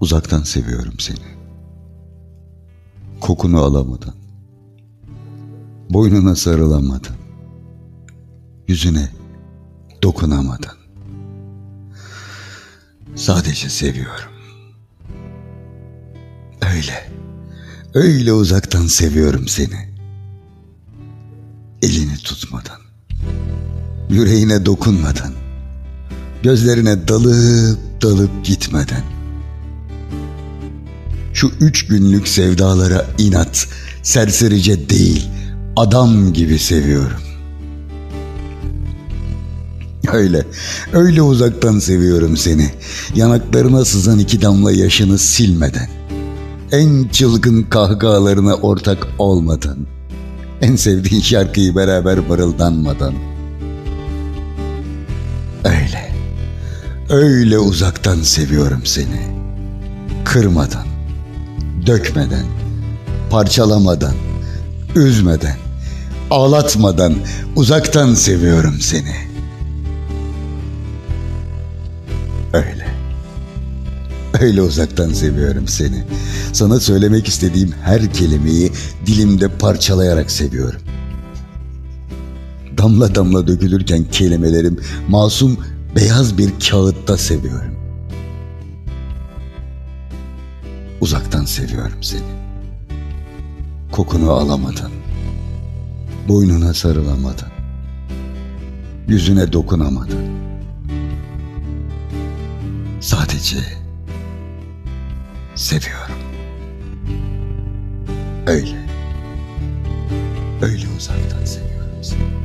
Uzaktan seviyorum seni. Kokunu alamadan. Boynuna sarılamadan. Yüzüne dokunamadan. Sadece seviyorum. Öyle. Öyle uzaktan seviyorum seni. Elini tutmadan. Yüreğine dokunmadan. Gözlerine dalıp dalıp gitmeden. Şu üç günlük sevdalara inat, serserice değil, adam gibi seviyorum. Öyle, öyle uzaktan seviyorum seni. Yanaklarına sızan iki damla yaşını silmeden. En çılgın kahkahalarına ortak olmadan. En sevdiğin şarkıyı beraber mırıldanmadan. Öyle, öyle uzaktan seviyorum seni. Kırmadan, dökmeden, parçalamadan, üzmeden, ağlatmadan uzaktan seviyorum seni.'' Öyle. Öyle uzaktan seviyorum seni. Sana söylemek istediğim her kelimeyi dilimde parçalayarak seviyorum. Damla damla dökülürken kelimelerim masum beyaz bir kağıtta seviyorum. Uzaktan seviyorum seni. Kokunu alamadan, boynuna sarılamadan, yüzüne dokunamadan Sadece seviyorum. Öyle. Öyle uzaktan seviyorum.